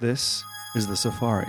This is the Safari.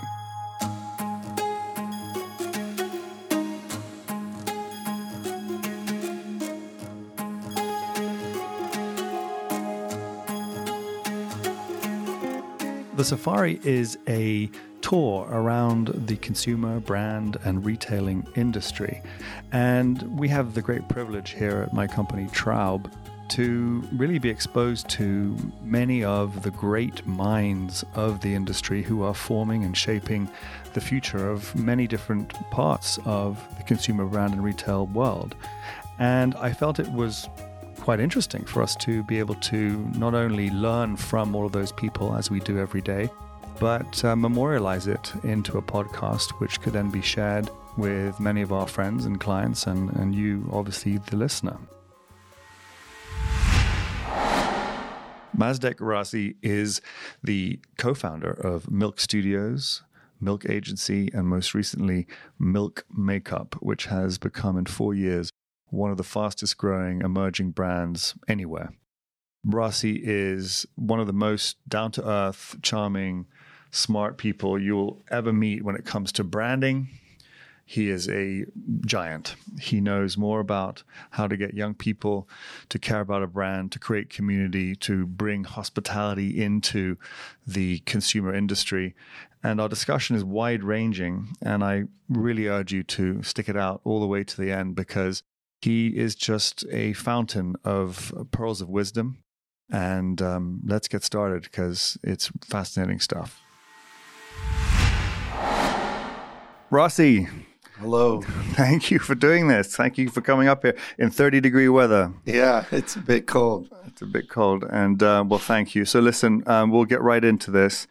The Safari is a tour around the consumer, brand, and retailing industry. And we have the great privilege here at my company, Traub, to really be exposed to many of the great minds of the industry who are forming and shaping the future of many different parts of the consumer brand and retail world. And I felt it was quite interesting for us to be able to not only learn from all of those people as we do every day, but uh, memorialize it into a podcast which could then be shared with many of our friends and clients and, and you, obviously, the listener. Mazdack Rassi is the co founder of Milk Studios, Milk Agency, and most recently, Milk Makeup, which has become in four years one of the fastest growing emerging brands anywhere. Rassi is one of the most down to earth, charming, smart people you'll ever meet when it comes to branding. He is a giant. He knows more about how to get young people to care about a brand, to create community, to bring hospitality into the consumer industry. And our discussion is wide ranging. And I really urge you to stick it out all the way to the end because he is just a fountain of pearls of wisdom. And um, let's get started because it's fascinating stuff. Rassi. Hello. Thank you for doing this. Thank you for coming up here in 30 degree weather. Yeah, it's a bit cold. It's a bit cold. And uh, well, thank you. So, listen, um, we'll get right into this.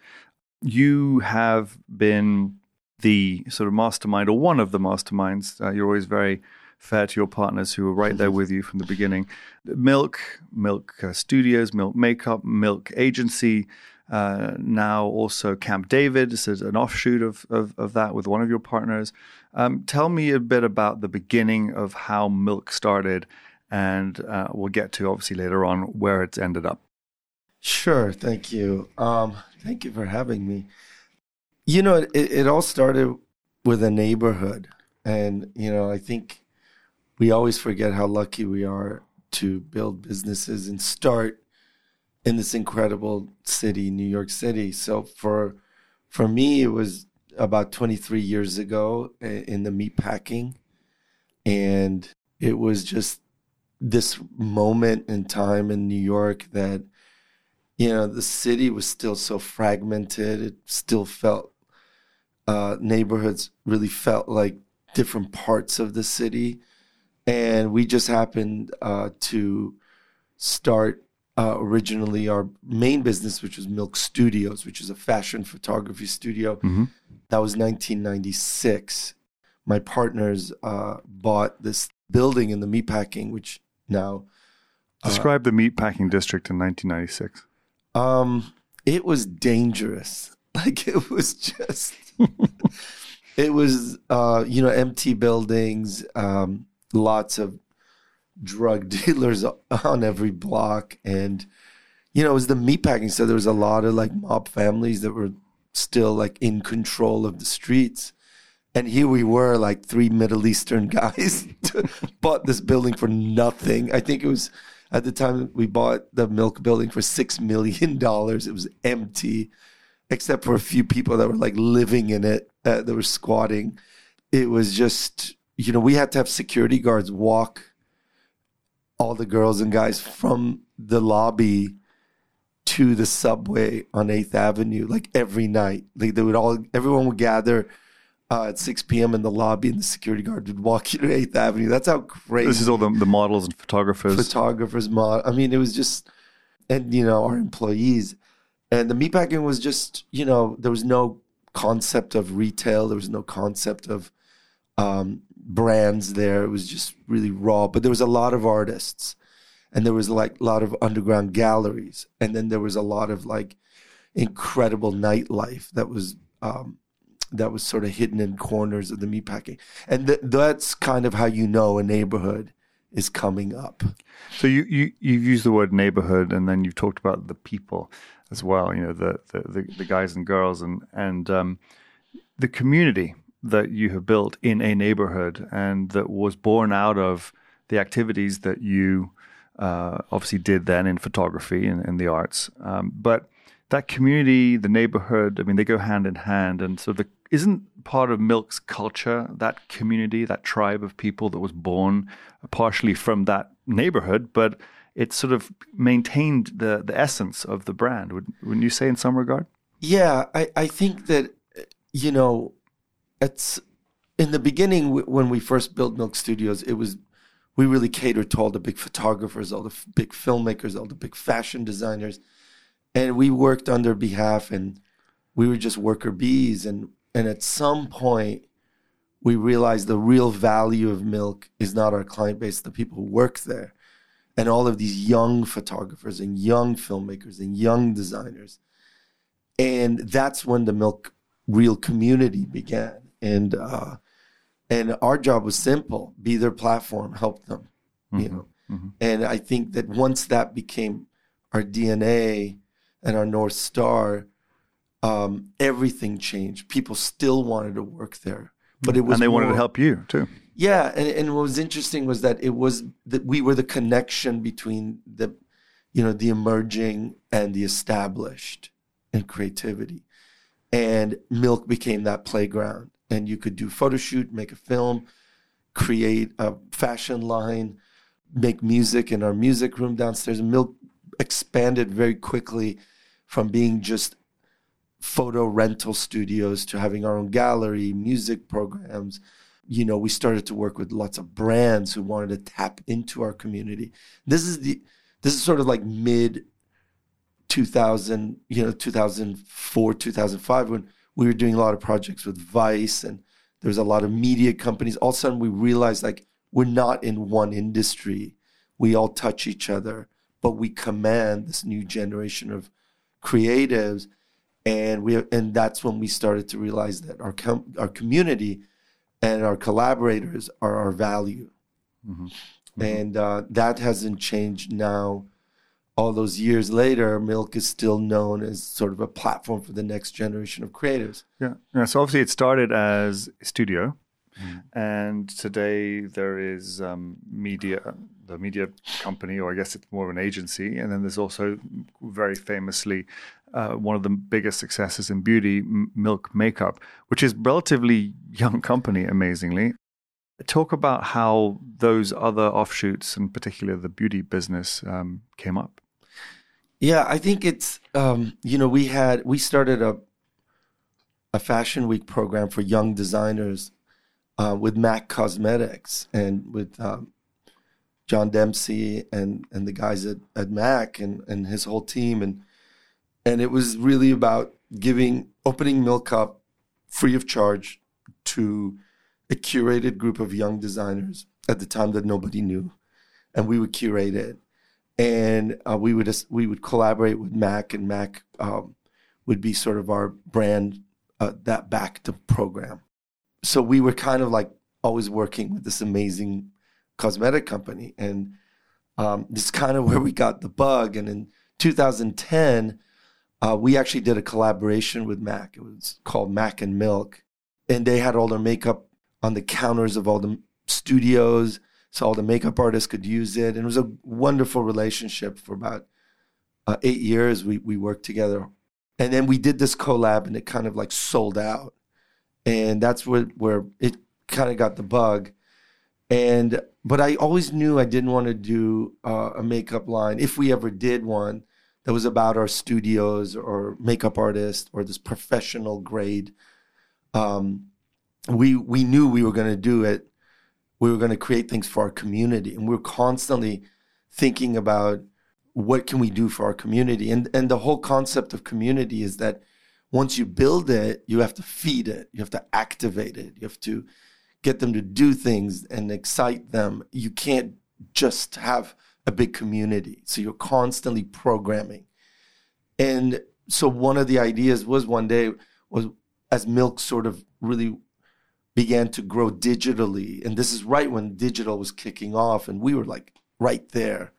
You have been the sort of mastermind or one of the masterminds. Uh, you're always very fair to your partners who were right there with you from the beginning. Milk, Milk uh, Studios, Milk Makeup, Milk Agency. Uh, now also Camp David. This is an offshoot of, of, of that with one of your partners. Um, tell me a bit about the beginning of how Milk started, and uh, we'll get to obviously later on where it's ended up. Sure. Thank you. Um, thank you for having me. You know, it, it all started with a neighborhood. And, you know, I think we always forget how lucky we are to build businesses and start in this incredible city, New York City. So for for me, it was about 23 years ago in the meat packing, and it was just this moment in time in New York that you know the city was still so fragmented. It still felt uh, neighborhoods really felt like different parts of the city and we just happened uh, to start uh, originally our main business, which was Milk Studios, which is a fashion photography studio. Mm-hmm. That was 1996. My partners uh, bought this building in the meatpacking, which now uh, describe the meatpacking district in 1996. Um, it was dangerous. Like it was just, it was uh, you know empty buildings. Um, lots of drug dealers on every block and you know it was the meatpacking so there was a lot of like mob families that were still like in control of the streets. And here we were like three middle eastern guys bought this building for nothing. I think it was at the time we bought the milk building for six million dollars. It was empty except for a few people that were like living in it uh, that were squatting. It was just you know, we had to have security guards walk all the girls and guys from the lobby to the subway on 8th Avenue, like every night. Like they would all, everyone would gather uh, at 6 p.m. in the lobby, and the security guard would walk you to 8th Avenue. That's how crazy. This is all the, the models and photographers. Photographers, mod. I mean, it was just, and you know, our employees. And the meatpacking was just, you know, there was no concept of retail. There was no concept of um, brands there. It was just really raw, but there was a lot of artists and there was like a lot of underground galleries. And then there was a lot of like incredible nightlife that was, um, that was sort of hidden in corners of the meatpacking. And th- that's kind of how you know a neighborhood is coming up. So you, you, you've used the word neighborhood and then you've talked about the people. as well. You know, the the, the, the guys and girls and and um, the community that you have built in a neighborhood and that was born out of the activities that you uh, obviously did then in photography and in the arts. Um, but that community, the neighborhood, I mean, they go hand in hand. And so the isn't part of Milk's culture that community, that tribe of people that was born partially from that neighborhood, but it sort of maintained the the essence of the brand. Would wouldn't you say in some regard? Yeah, I, I think that you know, it's in the beginning when we first built Milk Studios, it was we really catered to all the big photographers, all the f- big filmmakers, all the big fashion designers, and we worked on their behalf, and we were just worker bees. And and at some point, we realized the real value of Milk is not our client base, the people who work there, and all of these young photographers and young filmmakers and young designers. And that's when the Milk real community began. And uh, and our job was simple: be their platform, help them, mm-hmm. you know. Mm-hmm. And I think that once that became our DNA and our north star, um, everything changed. People still wanted to work there, but it was and they more, wanted to help you too. Yeah, and, and what was interesting was that it was that we were the connection between the, you know, the emerging and the established in creativity, and Milk became that playground and you could do photo shoot, make a film, create a fashion line, make music in our music room downstairs. Milk expanded very quickly from being just photo rental studios to having our own gallery, music programs. You know, we started to work with lots of brands who wanted to tap into our community. This is the this is sort of like mid 2000, you know, 2004, 2005 when we were doing a lot of projects with Vice and there was a lot of media companies. All of a sudden, we realized like we're not in one industry. We all touch each other, but we command this new generation of creatives, and we and that's when we started to realize that our com- our community and our collaborators are our value, mm-hmm. Mm-hmm. and uh, that hasn't changed now all those years later, Milk is still known as sort of a platform for the next generation of creatives. Yeah. yeah so obviously it started as a studio. Mm. And today there is um, media, the media company, or I guess it's more of an agency. And then there's also very famously uh, one of the biggest successes in beauty, Milk Makeup, which is relatively young company, amazingly. Talk about how those other offshoots, and particularly the beauty business, um, came up. Yeah, I think it's um, you know we had we started a a fashion week program for young designers uh, with Mac Cosmetics and with um, John Demsey and and the guys at, at Mac and and his whole team. And and it was really about giving opening Milk up free of charge to a curated group of young designers at the time that nobody knew, and we would curate it and uh, we would just, we would collaborate with Mac, and Mac um, would be sort of our brand uh, that backed the program. So we were kind of like always working with this amazing cosmetic company, and um, this is kind of where we got the bug. And in 2010, uh, we actually did a collaboration with Mac. It was called Mac and Milk, and they had all their makeup on the counters of all the studios so all the makeup artists could use it. And it was a wonderful relationship for about uh, eight years. We, we worked together. And then we did this collab and it kind of like sold out. And that's where, where it kind of got the bug. And, but I always knew I didn't want to do uh, a makeup line if we ever did one that was about our studios or makeup artists or this professional grade. Um, we, we knew we were going to do it we were going to create things for our community. And we are constantly thinking about what can we do for our community. And and the whole concept of community is that once you build it you have to feed it. You have to activate it. You have to get them to do things and excite them. You can't just have a big community. So you're constantly programming. And so one of the ideas was one day was as milk sort of really began to grow digitally. And this is right when digital was kicking off, and we were like right there.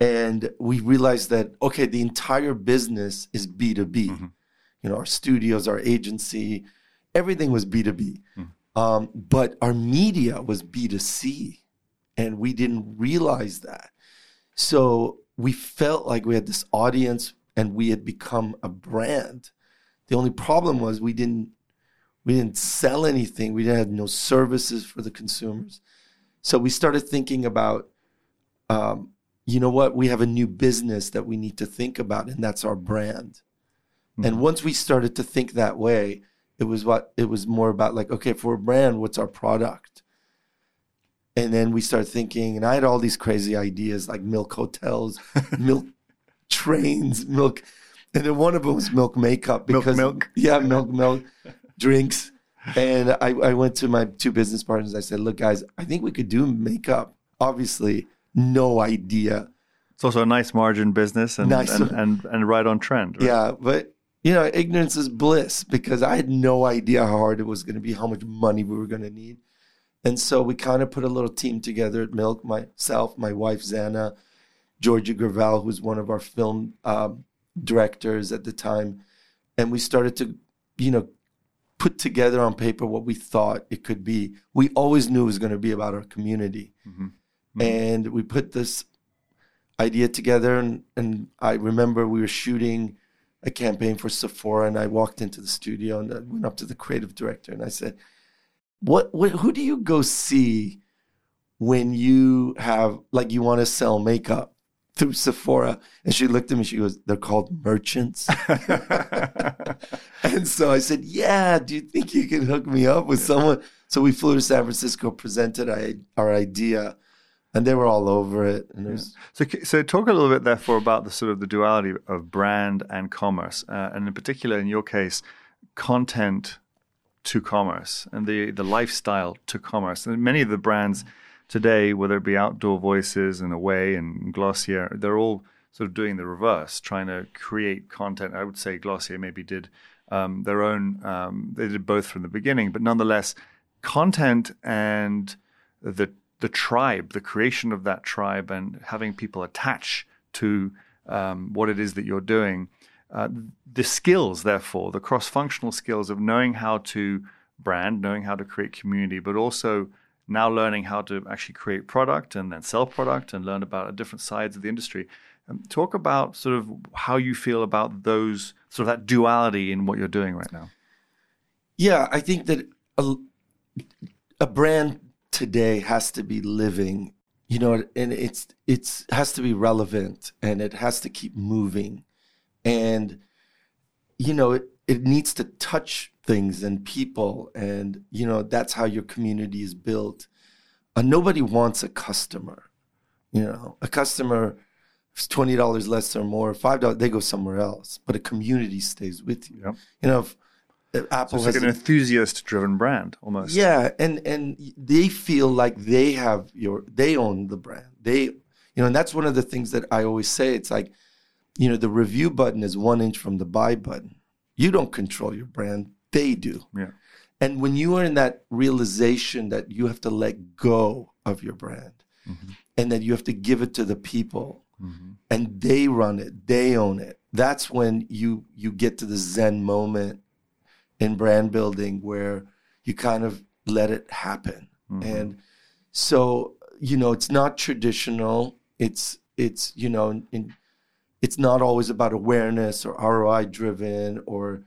And we realized that, okay, the entire business is B2B. Mm-hmm. You know, our studios, our agency, everything was B2B. Mm-hmm. Um, but our media was B2C. And we didn't realize that. So we felt like we had this audience and we had become a brand. The only problem was we didn't we didn't sell anything. We didn't have no services for the consumers. So we started thinking about, um, you know what? We have a new business that we need to think about, and that's our brand. Mm-hmm. And once we started to think that way, it was what it was more about like, okay, for a brand, what's our product? And then we started thinking, and I had all these crazy ideas like milk hotels, milk trains, milk. And then one of them was milk makeup because milk, milk. yeah, milk, milk drinks. And I, I went to my two business partners. I said, look, guys, I think we could do makeup. Obviously, no idea. It's also a nice margin business and nice. and, and, and, right on trend. Right? Yeah, but you know, ignorance is bliss because I had no idea how hard it was going to be, how much money we were going to need. And so we kind of put a little team together at Milk, myself, my wife, Zanna, Georgie Greville, who's one of our film um, directors at the time. And we started to, you know, put together on paper what we thought it could be. We always knew it was going to be about our community. Mm-hmm. Mm-hmm. And we put this idea together. And, and I remember we were shooting a campaign for Sephora. And I walked into the studio and I went up to the creative director and I said, what, what who do you go see when you have like you want to sell makeup through Sephora. And she looked at me, she goes, They're called merchants. and so I said, Yeah, do you think you can hook me up with someone? So we flew to San Francisco, presented our idea, and they were all over it. And it was... So, so talk a little bit, therefore, about the sort of the duality of brand and commerce, uh, and in particular, in your case, content to commerce and the the lifestyle to commerce. And many of the brands today, whether it be Outdoor Voices and Away and Glossier, they're all sort of doing the reverse, trying to create content. I would say Glossier maybe did um, their own. Um, they did both from the beginning, but nonetheless, content and the the tribe, the creation of that tribe, and having people attach to um, what it is that you're doing uh, the skills, therefore, the cross functional skills of knowing how to brand, knowing how to create community, but also now learning how to actually create product and then sell product and learn about different sides of the industry. Um, talk about sort of how you feel about those, sort of that duality in what you're doing right now. Yeah, I think that a, a brand today has to be living, you know, and it's it's has to be relevant and it has to keep moving and you know it, it needs to touch things and people. And you know that's how your community is built. Uh, nobody wants a customer you know. A customer is $20 less or more $5 they go somewhere else but a community stays with you. Yep. you know if, if apple so it's like an enthusiast driven brand almost. Yeah and and they feel like they have your they own the brand. They you know and that's one of the things that i always say. It's like you know, the review button is one inch from the buy button. You don't control your brand, they do. Yeah. And when you are in that realization that you have to let go of your brand mm-hmm. and that you have to give it to the people mm-hmm. and they run it, they own it, that's when you you get to the zen moment in brand building where you kind of let it happen. Mm-hmm. And so, you know, it's not traditional. It's it's, you know, in it's not always about awareness or ROI driven or,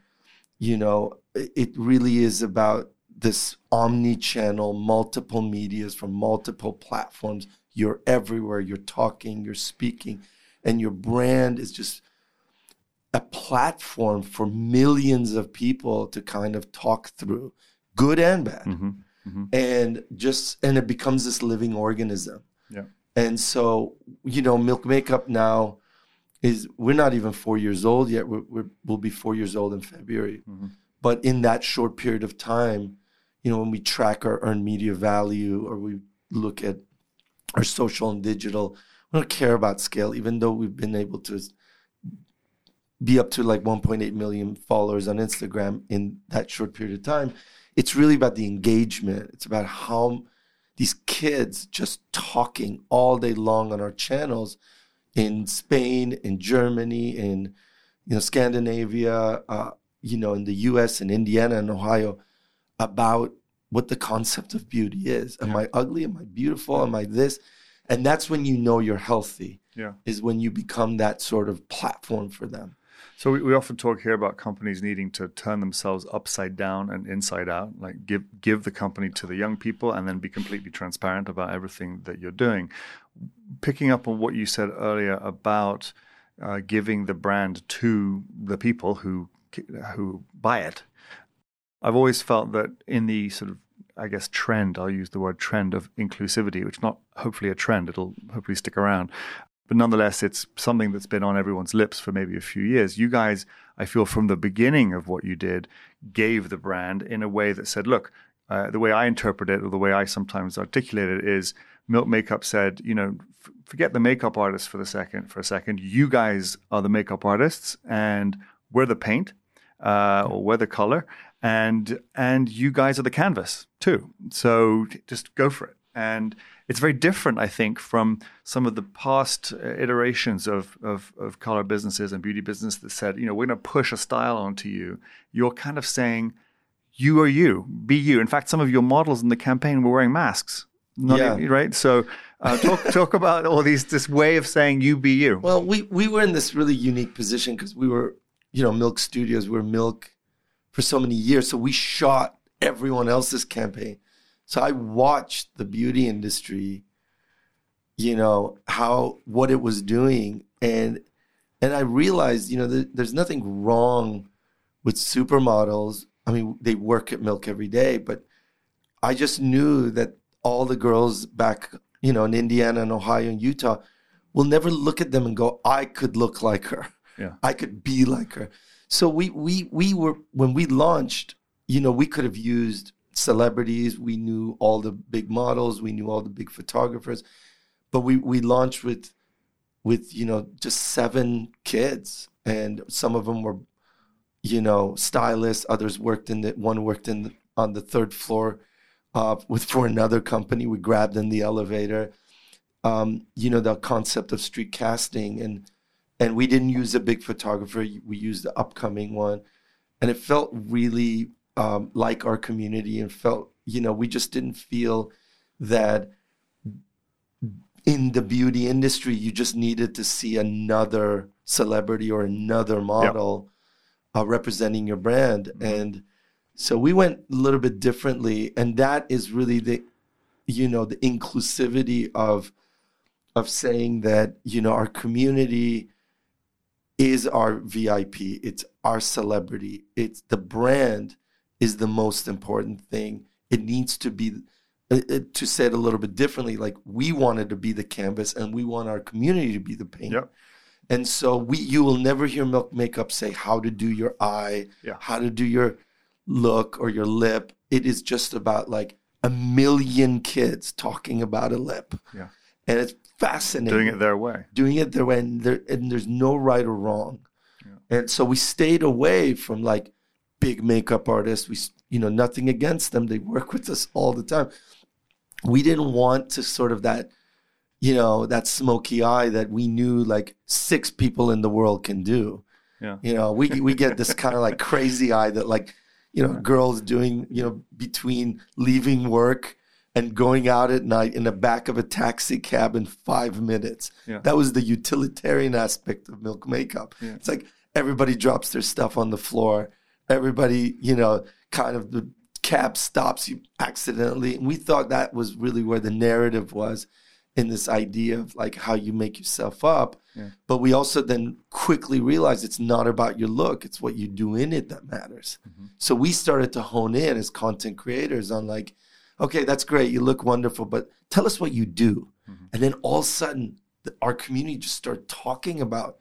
you know, it really is about this omni-channel, multiple medias from multiple platforms. You're everywhere. You're talking, you're speaking, and your brand is just a platform for millions of people to kind of talk through, good and bad. Mm-hmm. Mm-hmm. And just and it becomes this living organism. Yeah. And so, you know, Milk Makeup now is we're not even four years old yet. we will be four years old in February. Mm-hmm. But in that short period of time, you know, when we track our earned media value or we look at our social and digital, we don't care about scale, even though we've been able to be up to like 1.8 million followers on Instagram in that short period of time. It's really about the engagement. It's about how these kids just talking all day long on our channels in Spain, in Germany, in you know Scandinavia, uh, you know, in the U.S. and Indiana and Ohio, about what the concept of beauty is. Am I ugly? Am I beautiful? Am I this? And that's when you know you're healthy. Yeah. Is when you become that sort of platform for them. So we, we often talk here about companies needing to turn themselves upside down and inside out, like give give the company to the young people and then be completely transparent about everything that you're doing. Picking up on what you said earlier about uh, giving the brand to the people who who buy it. I've always felt that in the sort of I guess trend, I'll use the word trend of inclusivity, which not hopefully a trend, it'll hopefully stick around. But nonetheless, it's something that's been on everyone's lips for maybe a few years. You guys, I feel from the beginning of what you did, gave the brand in a way that said, look, uh, the way I interpret it, or the way I sometimes articulate it, is Milk Makeup said, you know, f- forget the makeup artist for the second. For a second, you guys are the makeup artists, and we're the paint, uh, or we're the color, and and you guys are the canvas too. So just go for it. And it's very different, I think, from some of the past uh, iterations of, of, of color businesses and beauty business that said, you know, we're going to push a style onto you. You're kind of saying, you are you, be you. In fact, some of your models in the campaign were wearing masks. Not Yeah. even- right. So uh, talk talk about all these this way of saying you be you. Well, we we were in this really unique position because we were, you know, Milk Studios. We were Milk for so many years, so we shot everyone else's campaign. So I watched the beauty industry, you know, how what it was doing, and and I realized, you know, there's nothing wrong with supermodels. I mean, they work at Milk every day, but I just knew that all the girls back, you know, in Indiana and Ohio and Utah will never look at them and go, I could look like her. Yeah. I could be like her. So we we we were when we launched, you know, we could have used celebrities. We knew all the big models, we knew all the big photographers, but we we launched with with you know just seven kids, and some of them were, you know, stylists. Others worked in the one worked in the, on the third floor, uh, with for another company. We grabbed in the elevator. Um, you know the concept of street casting and and we didn't use a big photographer we used the upcoming one and it felt really um, like our community and felt you know we just didn't feel that in the beauty industry you just needed to see another celebrity or another model uh, representing your brand and so we went a little bit differently and that is really the you know the inclusivity of of saying that you know our community is our VIP. It's our celebrity. It's the brand is the most important thing. It needs to be uh, uh, to say it a little bit differently. Like we wanted to be the canvas, and we want our community to be the paint. Yep. And so we, you will never hear Milk Makeup say how to do your eye, Yeah. how to do your look or your lip. It is just about like a million kids talking about a lip. Yeah. And it's fascinating Doing it their way. doing it their way, and, there, and there's no right or wrong. And so we stayed away from like big makeup artists. We, you know, nothing against them. They work with us all the time. We didn't want to sort of that, you know, that smoky eye that we knew like six people in the world can do. Yeah. You know, we we get this kind of like crazy eye that like, you know, girls doing, you know, between leaving work and going out at night in the back of a taxi cab in five minutes. Yeah. That was the utilitarian aspect of milk makeup. Yeah. It's like everybody drops their stuff on the floor. Everybody, you know, kind of the cab stops you accidentally. And we thought that was really where the narrative was in this idea of like how you make yourself up. Yeah. But we also then quickly realized it's not about your look, it's what you do in it that matters. So we started to hone in as content creators on like, okay, that's great, you look wonderful, but tell us what you do. And then all of a sudden, the, our community just started talking about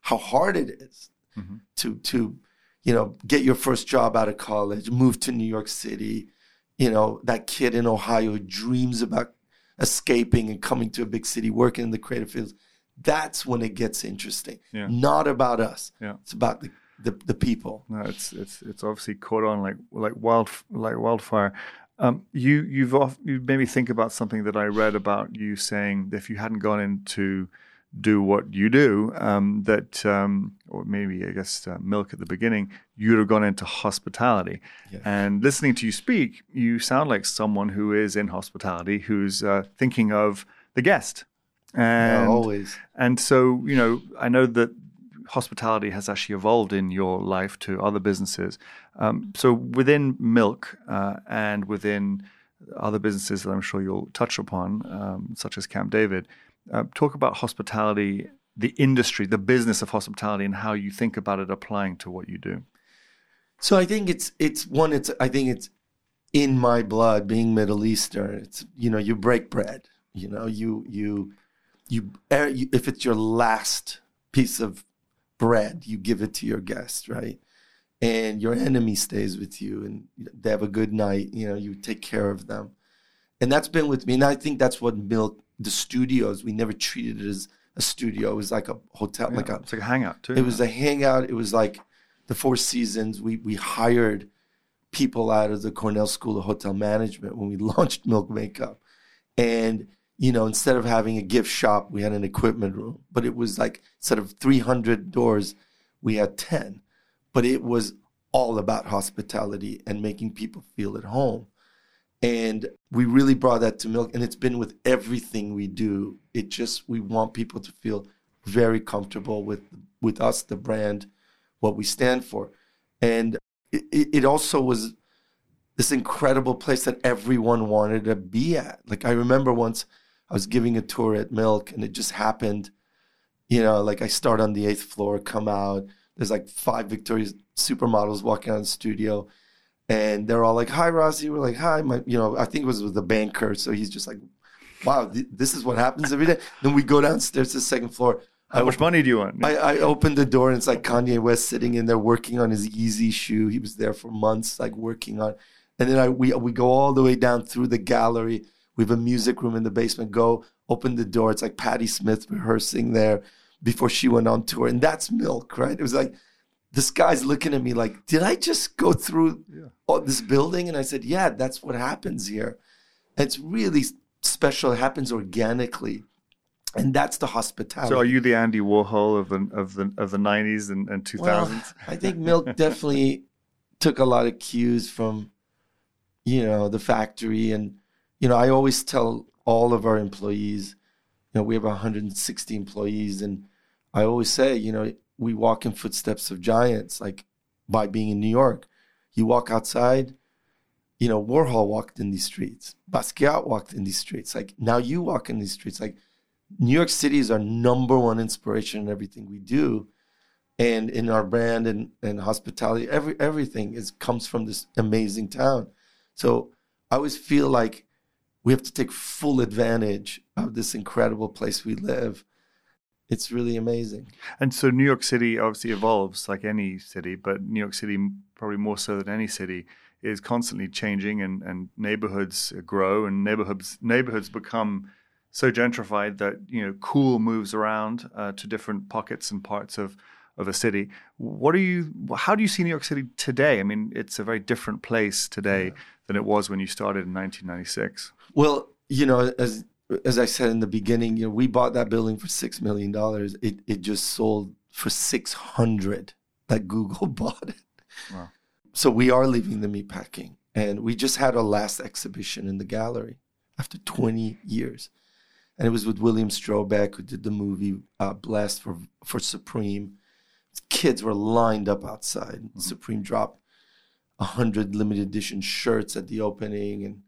how hard it is Mhm. to to you know get your first job out of college, move to New York City. You know that kid in Ohio dreams about escaping and coming to a big city, working in the creative fields. That's when it gets interesting. Yeah. Not about us. Yeah. It's about the the, the people. No, it's it's it's obviously caught on like like wild like wildfire. Um, you you've off, you made me think about something that I read about you saying that if you hadn't gone into do what you do, um, that, um, or maybe I guess uh, milk at the beginning, you'd have gone into hospitality. Yeah. And listening to you speak, you sound like someone who is in hospitality, who's uh, thinking of the guest. And, Yeah, always. and so, you know, I know that hospitality has actually evolved in your life to other businesses. Um, so within Milk uh, and within other businesses that I'm sure you'll touch upon, um, such as Camp David, uh, talk about hospitality, the industry, the business of hospitality, and how you think about it applying to what you do. So I think it's it's one. It's I think it's in my blood being Middle Eastern. It's you know you break bread. You know you you you, er, you if it's your last piece of bread, you give it to your guest, right? And your enemy stays with you, and they have a good night. You know you take care of them, and that's been with me. And I think that's what Milk the studios. We never treated it as a studio. It was like a hotel, like a it's like a hangout too. it was a hangout. It was like the Four Seasons. We we hired people out of the Cornell School of Hotel Management when we launched Milk Makeup, and you know instead of having a gift shop, we had an equipment room. But it was like instead of three hundred doors, we had ten. But it was all about hospitality and making people feel at home. And we really brought that to Milk, and it's been with everything we do. It just we want people to feel very comfortable with with us, the brand, what we stand for, and it, it also was this incredible place that everyone wanted to be at. Like I remember once I was giving a tour at Milk, and it just happened. You know, like I start on the eighth floor, come out. There's like five Victoria's supermodels walking out of the studio and they're all like, "Hi, Rassi." We're like, "Hi, my," you know, I think it was with the banker, so he's just like, "Wow, th- this is what happens every day." Then we go downstairs to the second floor. How much money do you want? I, I opened the door and it's like Kanye West sitting in there working on his Yeezy shoe. He was there for months, like working on. And then I we we go all the way down through the gallery. We have a music room in the basement. Go open the door. It's like Patti Smith rehearsing there before she went on tour, and that's Milk, right? It was like this guy's looking at me like, did I just go through all this building? And I said, yeah, that's what happens here. It's really special. It happens organically. And that's the hospitality. so, are you the Andy Warhol of the of the of the nineties and, and two Well. I think Milk definitely took a lot of cues from, you know, the factory. And, you know, I always tell all of our employees, you know, we have 160 employees. And I always say, you know, we walk in footsteps of giants, like by being in New York. You walk outside, you know, Warhol walked in these streets, Basquiat walked in these streets. Like now you walk in these streets. Like New York City is our number one inspiration in everything we do and in our brand and, and hospitality, every everything is comes from this amazing town. So I always feel like we have to take full advantage of this incredible place we live. It's really amazing. And so New York City obviously evolves like any city, but New York City, probably more so than any city, is constantly changing and, and neighborhoods grow and neighborhoods neighborhoods become so gentrified that you know cool moves around uh, to different pockets and parts of of a city. What are you? How do you see New York City today? I mean, it's a very different place today than it was when you started in 1996. Well, you know, as as I said in the beginning, you know, we bought that building for six million dollars. It it just sold for six hundred. That Google bought it. Wow. So we are leaving the meatpacking, and we just had our last exhibition in the gallery after twenty years, and it was with William Strobeck, who did the movie uh, Blessed for for Supreme. Kids were lined up outside. Supreme dropped a hundred limited edition shirts at the opening, and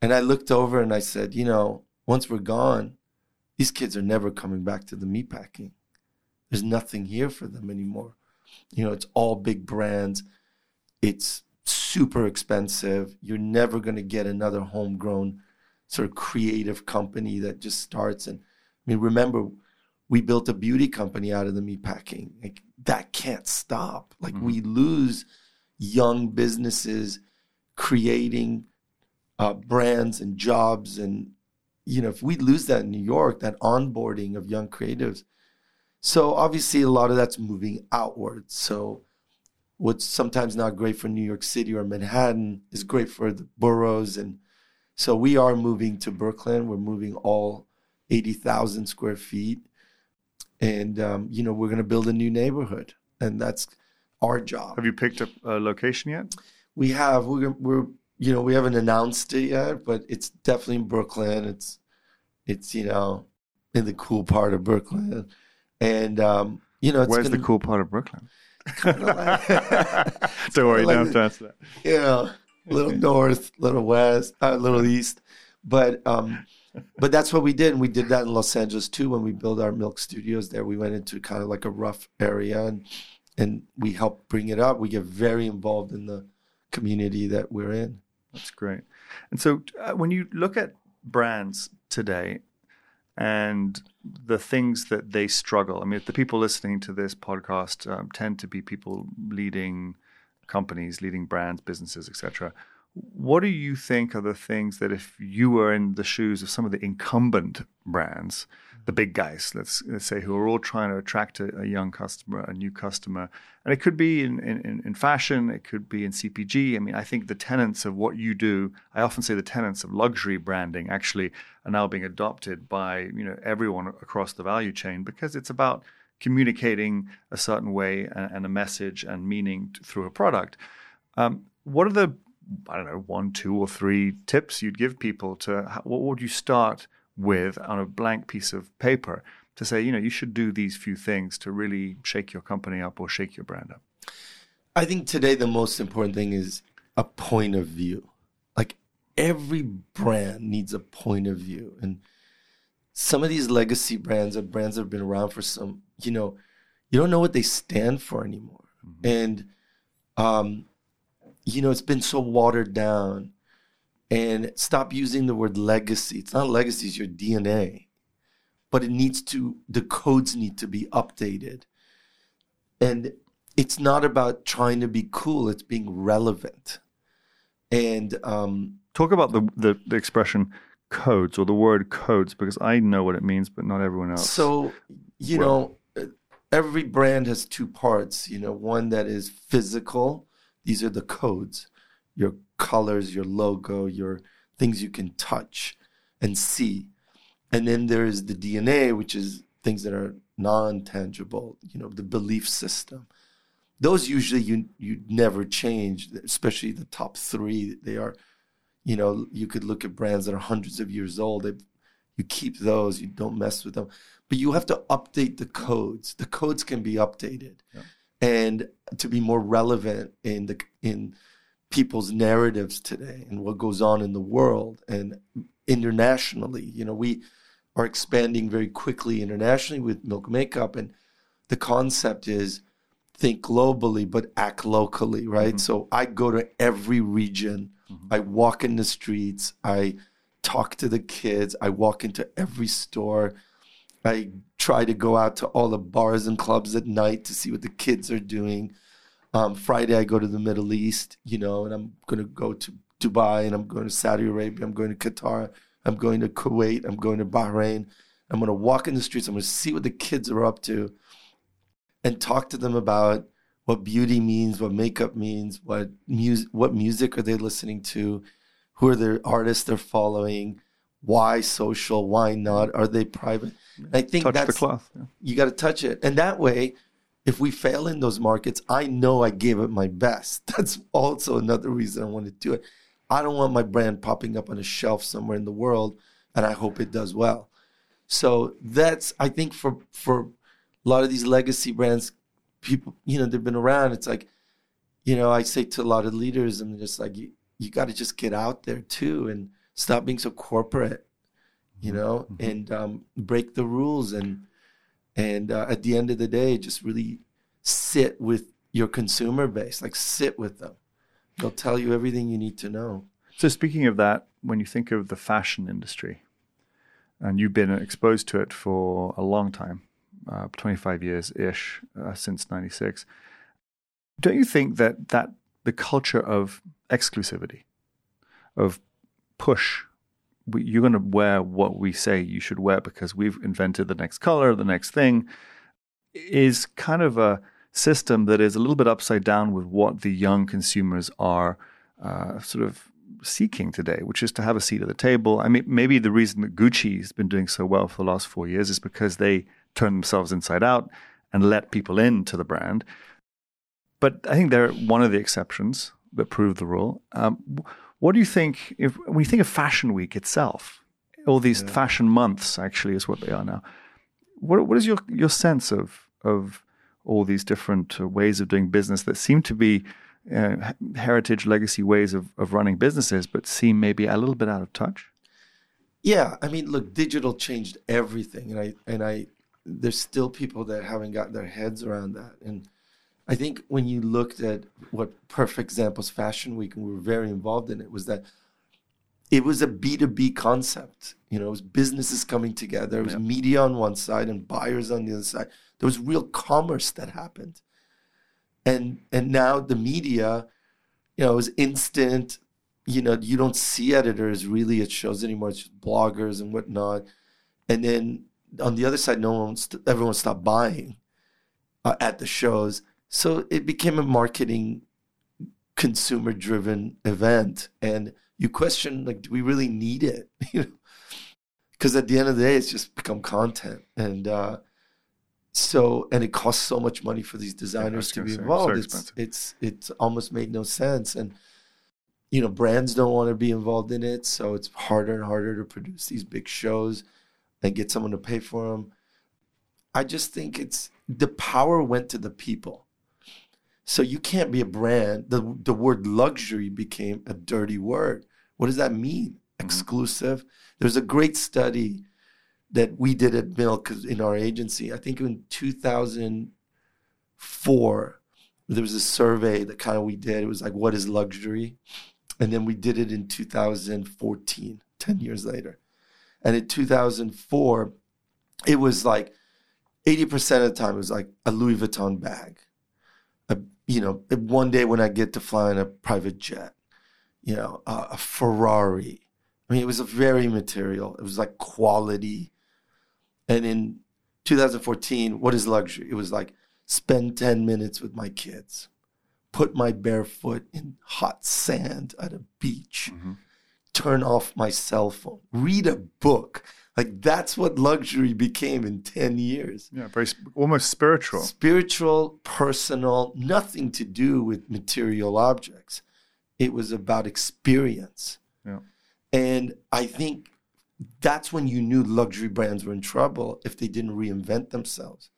and I looked over and I said, you know, once we're gone, these kids are never coming back to the meatpacking. There's nothing here for them anymore. You know, it's all big brands. It's super expensive. You're never going to get another homegrown sort of creative company that just starts. And I mean, remember, we built a beauty company out of the meatpacking. Like that can't stop. Like we lose young businesses creating uh, brands and jobs and you know if we lose that in new york that onboarding of young creatives so obviously a lot of that's moving outwards so what's sometimes not great for new york city or manhattan is great for the boroughs and so we are moving to brooklyn we're moving all 80000 square feet and um, you know we're going to build a new neighborhood, and that's our job. Have you picked up a location yet? We have. We're we're you know we haven't announced it yet, but it's definitely in Brooklyn. It's it's you know in the cool part of Brooklyn, and um, you know it's Where's gonna, the cool part of Brooklyn? Like- Don't worry, like don't answer that. you know, a little north, a little west, a little east. But um, but that's what we did. And we did that in Los Angeles too when we built our milk studios there. We went into kind of like a rough area and and we helped bring it up. We get very involved in the community that we're in. That's great. And so, uh, when you look at brands today and the things that they struggle, I mean, the people listening to this podcast um, tend to be people leading companies, leading brands, businesses, etc. What do you think are the things that, if you were in the shoes of some of the incumbent brands, the big guys, let's, let's say, who are all trying to attract a, a young customer, a new customer, and it could be in, in, in fashion, it could be in CPG. I mean, I think the tenets of what you do, I often say the tenets of luxury branding actually are now being adopted by you know everyone across the value chain because it's about communicating a certain way and, and a message and meaning t- through a product. Um, what are the I don't know one, two, or three tips you'd give people to what would you start with on a blank piece of paper to say you know you should do these few things to really shake your company up or shake your brand up. I think today the most important thing is a point of view. Like every brand needs a point of view. And some of these legacy brands are brands that have been around for some, you know, you don't know what they stand for anymore. And um, you know, it's been so watered down. And stop using the word legacy. It's not legacy, it's your DNA. But it needs to the codes need to be updated. And it's not about trying to be cool, it's being relevant. And um, Talk about the, the the expression codes or the word codes because I know what it means, but not everyone else. So, you know, every brand has two parts. You know, one that is physical. These are the codes, your colors, your logo, your things you can touch and see. And then there is the DNA, which is things that are non-tangible. You know, the belief system. Those usually you you never change, especially the top three. They are, you know, you could look at brands that are hundreds of years old. They, you keep those. You don't mess with them but you have to update the codes. The codes can be updated, Yeah. and to be more relevant in the in people's narratives today and what goes on in the world and internationally. You know, we are expanding very quickly internationally with Milk Makeup, and the concept is think globally but act locally, right? Mhm. So I go to every region. Mhm. I walk in the streets. I talk to the kids. I walk into every store. I try to go out to all the bars and clubs at night to see what the kids are doing. Um, Friday, I go to the Middle East, you know, and I'm going to go to Dubai and I'm going to Saudi Arabia. I'm going to Qatar. I'm going to Kuwait. I'm going to Bahrain. I'm going to walk in the streets. I'm going to see what the kids are up to and talk to them about what beauty means, what makeup means, what music, what music are they listening to, who are their artists they're following, why social, why not, are they private? I think Touch the that's cloth. Yeah. you got to touch it, and that way, if we fail in those markets, I know I gave it my best. That's also another reason I want to do it. I don't want my brand popping up on a shelf somewhere in the world, and I hope it does well. So that's I think for for a lot of these legacy brands, people you know they've been around. It's like, you know, I say to a lot of leaders, I'm just like, you, you got to just get out there too and stop being so corporate, you know, Mhm. and um, break the rules and and uh, at the end of the day, just really sit with your consumer base, like sit with them. They'll tell you everything you need to know. So speaking of that, when you think of the fashion industry, and you've been exposed to it for a long time, uh, 25 years ish uh, since 96, don't you think that that the culture of exclusivity, of push, you're going to wear what we say you should wear because we've invented the next color, the next thing, is kind of a system that is a little bit upside down with what the young consumers are uh, sort of seeking today, which is to have a seat at the table. I mean, maybe the reason that Gucci has been doing so well for the last four years is because they turn themselves inside out and let people into the brand. But I think they're one of the exceptions that prove the rule. Um, what do you think if when you think of Fashion Week itself, all these yeah. fashion months actually is what they are now. What what is your your sense of of all these different uh, ways of doing business that seem to be uh, heritage legacy ways of, of running businesses, but seem maybe a little bit out of touch? Yeah, I mean, look, digital changed everything, and I and I there's still people that haven't got their heads around that, and I think when you looked at what perfect examples Fashion Week, and we were very involved in it, was that it was a B2B concept. You know, it was businesses coming together. It was media on one side and buyers on the other side. There was real commerce that happened. And and now the media, you know, is instant. You know, you don't see editors really at shows anymore. It's just bloggers and whatnot. And then on the other side, no one, everyone stopped buying uh, at the shows. So it became a marketing, consumer-driven event, and you question like, do we really need it? You know? Because at the end of the day, it's just become content, and uh, so and it costs so much money for these designers to be involved. So it's it's it's almost made no sense, and you know brands don't want to be involved in it, so it's harder and harder to produce these big shows and get someone to pay for them. I just think it's the power went to the people. So you can't be a brand. The the word luxury became a dirty word. What does that mean? Mm-hmm. Exclusive. There's a great study that we did at Milk in our agency. I think in 2004, there was a survey that kind of we did. It was like, what is luxury? And then we did it in 2014, 10 years later. And in 2004, it was like 80% of the time, it was like a Louis Vuitton bag. You know, one day when I get to fly in a private jet, you know, a Ferrari. I mean, it was a very material. It was like quality. And in 2014, what is luxury? It was like spend 10 minutes with my kids, put my bare foot in hot sand at a beach, mm-hmm. turn off my cell phone, read a book. Like that's what luxury became in 10 years. Yeah, very almost spiritual. Spiritual, personal, nothing to do with material objects it was about experience. Yeah. And I think that's when you knew luxury brands were in trouble if they didn't reinvent themselves.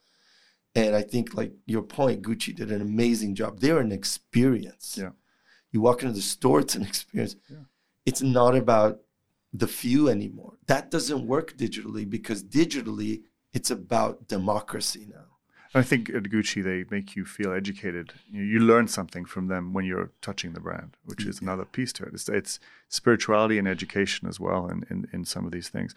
And I think, like your point, Gucci did an amazing job. They're an experience. Yeah. You walk into the store, it's an experience. Yeah. It's not about the few anymore. That doesn't work digitally because digitally, it's about democracy now. I think at Gucci they make you feel educated. You, you, learn something from them when you're touching the brand, which is another piece to it. It's, it's spirituality and education as well in, in, in, some of these things.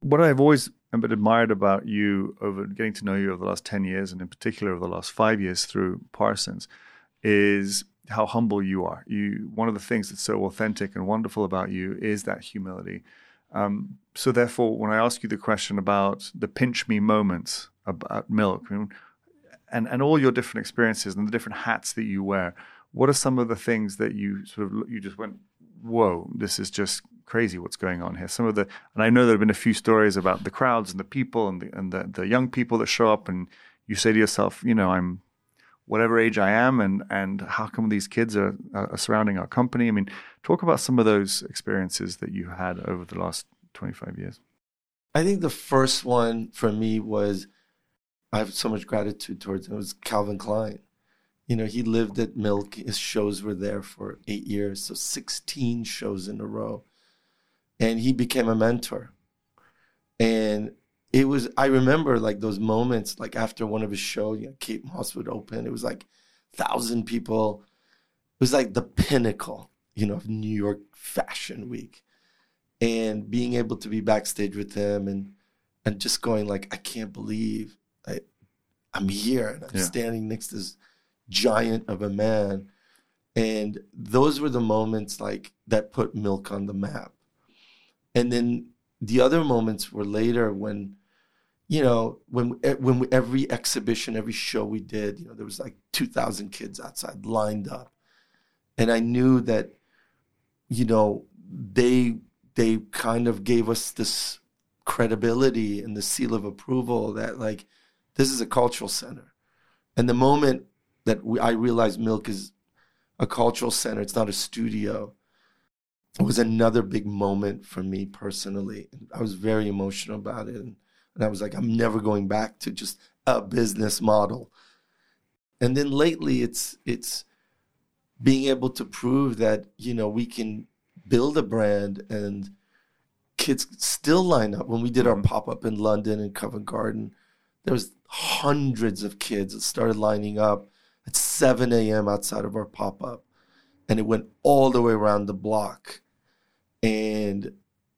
What I've always admired about you over getting to know you over the last 10 years, and in particular over the last five years through Parsons, is how humble you are. You One of the things that's so authentic and wonderful about you is that humility. Um, so therefore, when I ask you the question about the pinch me moments about milk, and and all your different experiences and the different hats that you wear. What are some of the things that you sort of you just went, whoa, this is just crazy what's going on here. Some of the and I know there have been a few stories about the crowds and the people and the and the, the young people that show up and you say to yourself, you know, I'm whatever age I am and and how come these kids are, are surrounding our company? I mean, talk about some of those experiences that you had over the last 25 years. I think the first one for me was I have so much gratitude towards him. It was Calvin Klein. You know, he lived at Milk. His shows were there for eight years, so 16 shows in a row. And he became a mentor. And it was, I remember like those moments, like after one of his shows, you know, Kate Moss would open. It was like thousand people. It was like the pinnacle, you know, of New York Fashion Week. And being able to be backstage with him and and just going like, I can't believe I, I'm here and I'm yeah. standing next to this giant of a man. And those were the moments like that put milk on the map. And then the other moments were later when, you know, when eh, when we, every exhibition, every show we did, you know, there was like 2,000 kids outside lined up, and I knew that, you know, they they kind of gave us this credibility and the seal of approval that like this is a cultural center. And the moment that we, I realized Milk is a cultural center, it's not a studio, it was another big moment for me personally. I was very emotional about it. And, and I was like, I'm never going back to just a business model. And then lately, it's it's being able to prove that you know we can build a brand and kids still line up. When we did our mm-hmm. pop up in London in Covent Garden, there was hundreds of kids that started lining up at 7 a.m. outside of our pop up, and it went all the way around the block. And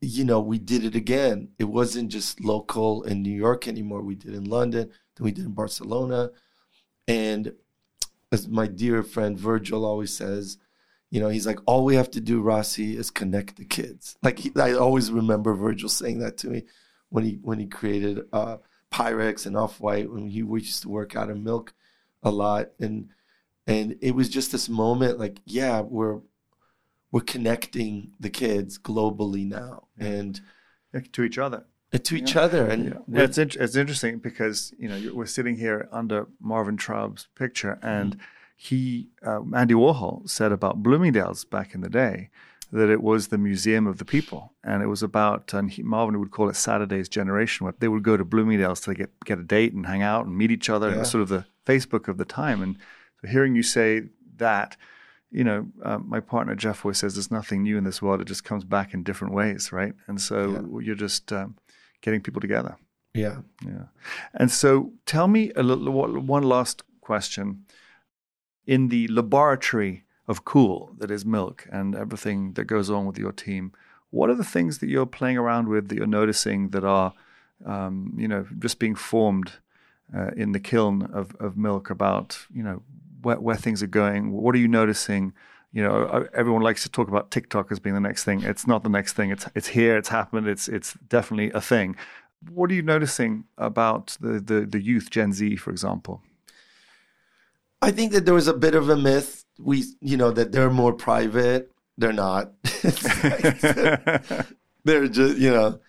you know, we did it again. It wasn't just local in New York anymore. We did in London, then we did in Barcelona. And as my dear friend Virgil always says, you know, he's like, all we have to do, Rassi, is connect the kids. Like he, I always remember Virgil saying that to me when he when he created uh, Pyrex and Off White when he we used to work out of Milk a lot, and and it was just this moment, like, yeah, we're we're connecting the kids globally now, and to each other to each yeah. other. And yeah. Yeah, it's in, it's interesting because you know we're sitting here under Marvin Traub's picture, and mm-hmm. he uh, Andy Warhol said about Bloomingdale's back in the day that it was the museum of the people, and it was about and he, Marvin would call it Saturday's generation, where they would go to Bloomingdale's to get get a date and hang out and meet each other. Yeah. It was sort of the Facebook of the time, and so hearing you say that you know, uh, my partner Jeff always says there's nothing new in this world. It just comes back in different ways, right? And so yeah. you're just um, getting people together. Yeah. Yeah. And so tell me a little, one last question. In the laboratory of cool that is milk and everything that goes on with your team, what are the things that you're playing around with that you're noticing that are, um, you know, just being formed uh, in the kiln of, of milk about, you know, where, where things are going? What are you noticing? you know, uh, everyone likes to talk about TikTok as being the next thing. It's not the next thing. It's it's here. It's happened. It's it's definitely a thing. What are you noticing about the the, the youth Gen Z, for example? I think that there was a bit of a myth. We, you know, that they're more private. They're not. they're just, you know,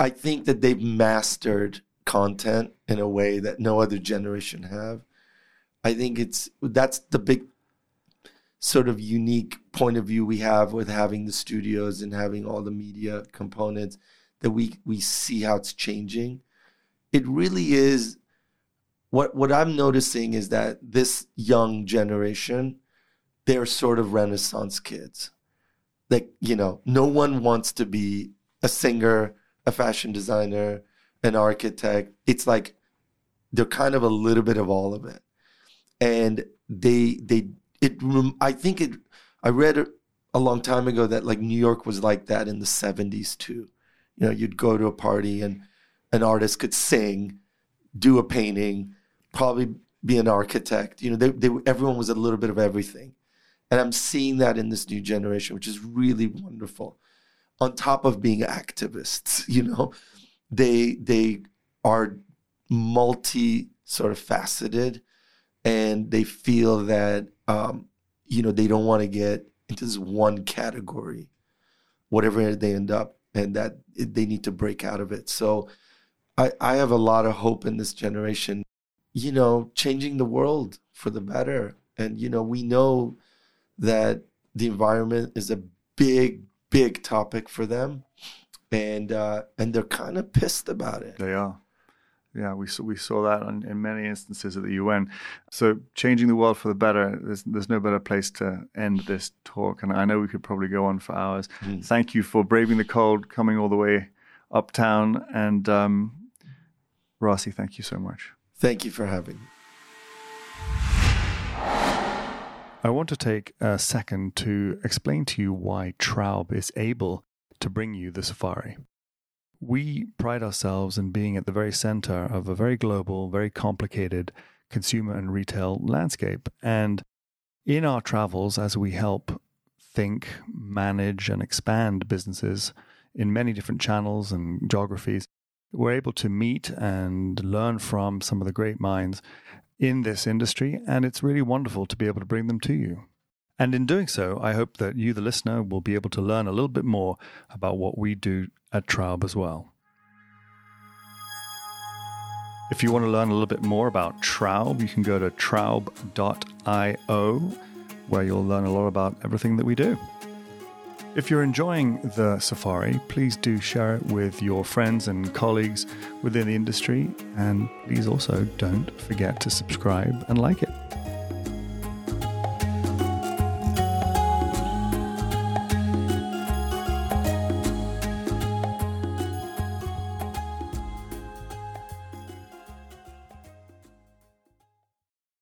I think that they've mastered content in a way that no other generation have. I think it's that's the big sort of unique point of view we have with having the studios and having all the media components that we we see how it's changing. It really is what what i'm noticing is that this young generation they're sort of renaissance kids. Like you know no one wants to be a singer a fashion designer an architect. It's like they're kind of a little bit of all of it and they they it I think it I read a long time ago that like New York was like that in the 70s too. You know, you'd go to a party and an artist could sing, do a painting, probably be an architect. You know, they, they everyone was a little bit of everything. And I'm seeing that in this new generation, which is really wonderful. On top of being activists, you know, they they are multi sort of faceted and they feel that um, you know they don't want to get into this one category, whatever they end up, and that they need to break out of it. So I, I have a lot of hope in this generation, you know, changing the world for the better. And you know, we know that the environment is a big, big topic for them, and uh, and they're kind of pissed about it. They are. Yeah, we saw, we saw that in, in many instances at the UN. So changing the world for the better. There's there's no better place to end this talk, and I know we could probably go on for hours. Mm. Thank you for braving the cold, coming all the way uptown, and um, Rassi, thank you so much. Thank you for having me. I want to take a second to explain to you why Traub is able to bring you the safari we pride ourselves in being at the very center of a very global, very complicated consumer and retail landscape. And in our travels, as we help think, manage, and expand businesses in many different channels and geographies, we're able to meet and learn from some of the great minds in this industry. And it's really wonderful to be able to bring them to you. And in doing so, I hope that you, the listener, will be able to learn a little bit more about what we do at Traub as well. If you want to learn a little bit more about Traub, you can go to traub.io, where you'll learn a lot about everything that we do. If you're enjoying the safari, please do share it with your friends and colleagues within the industry. And please also don't forget to subscribe and like it.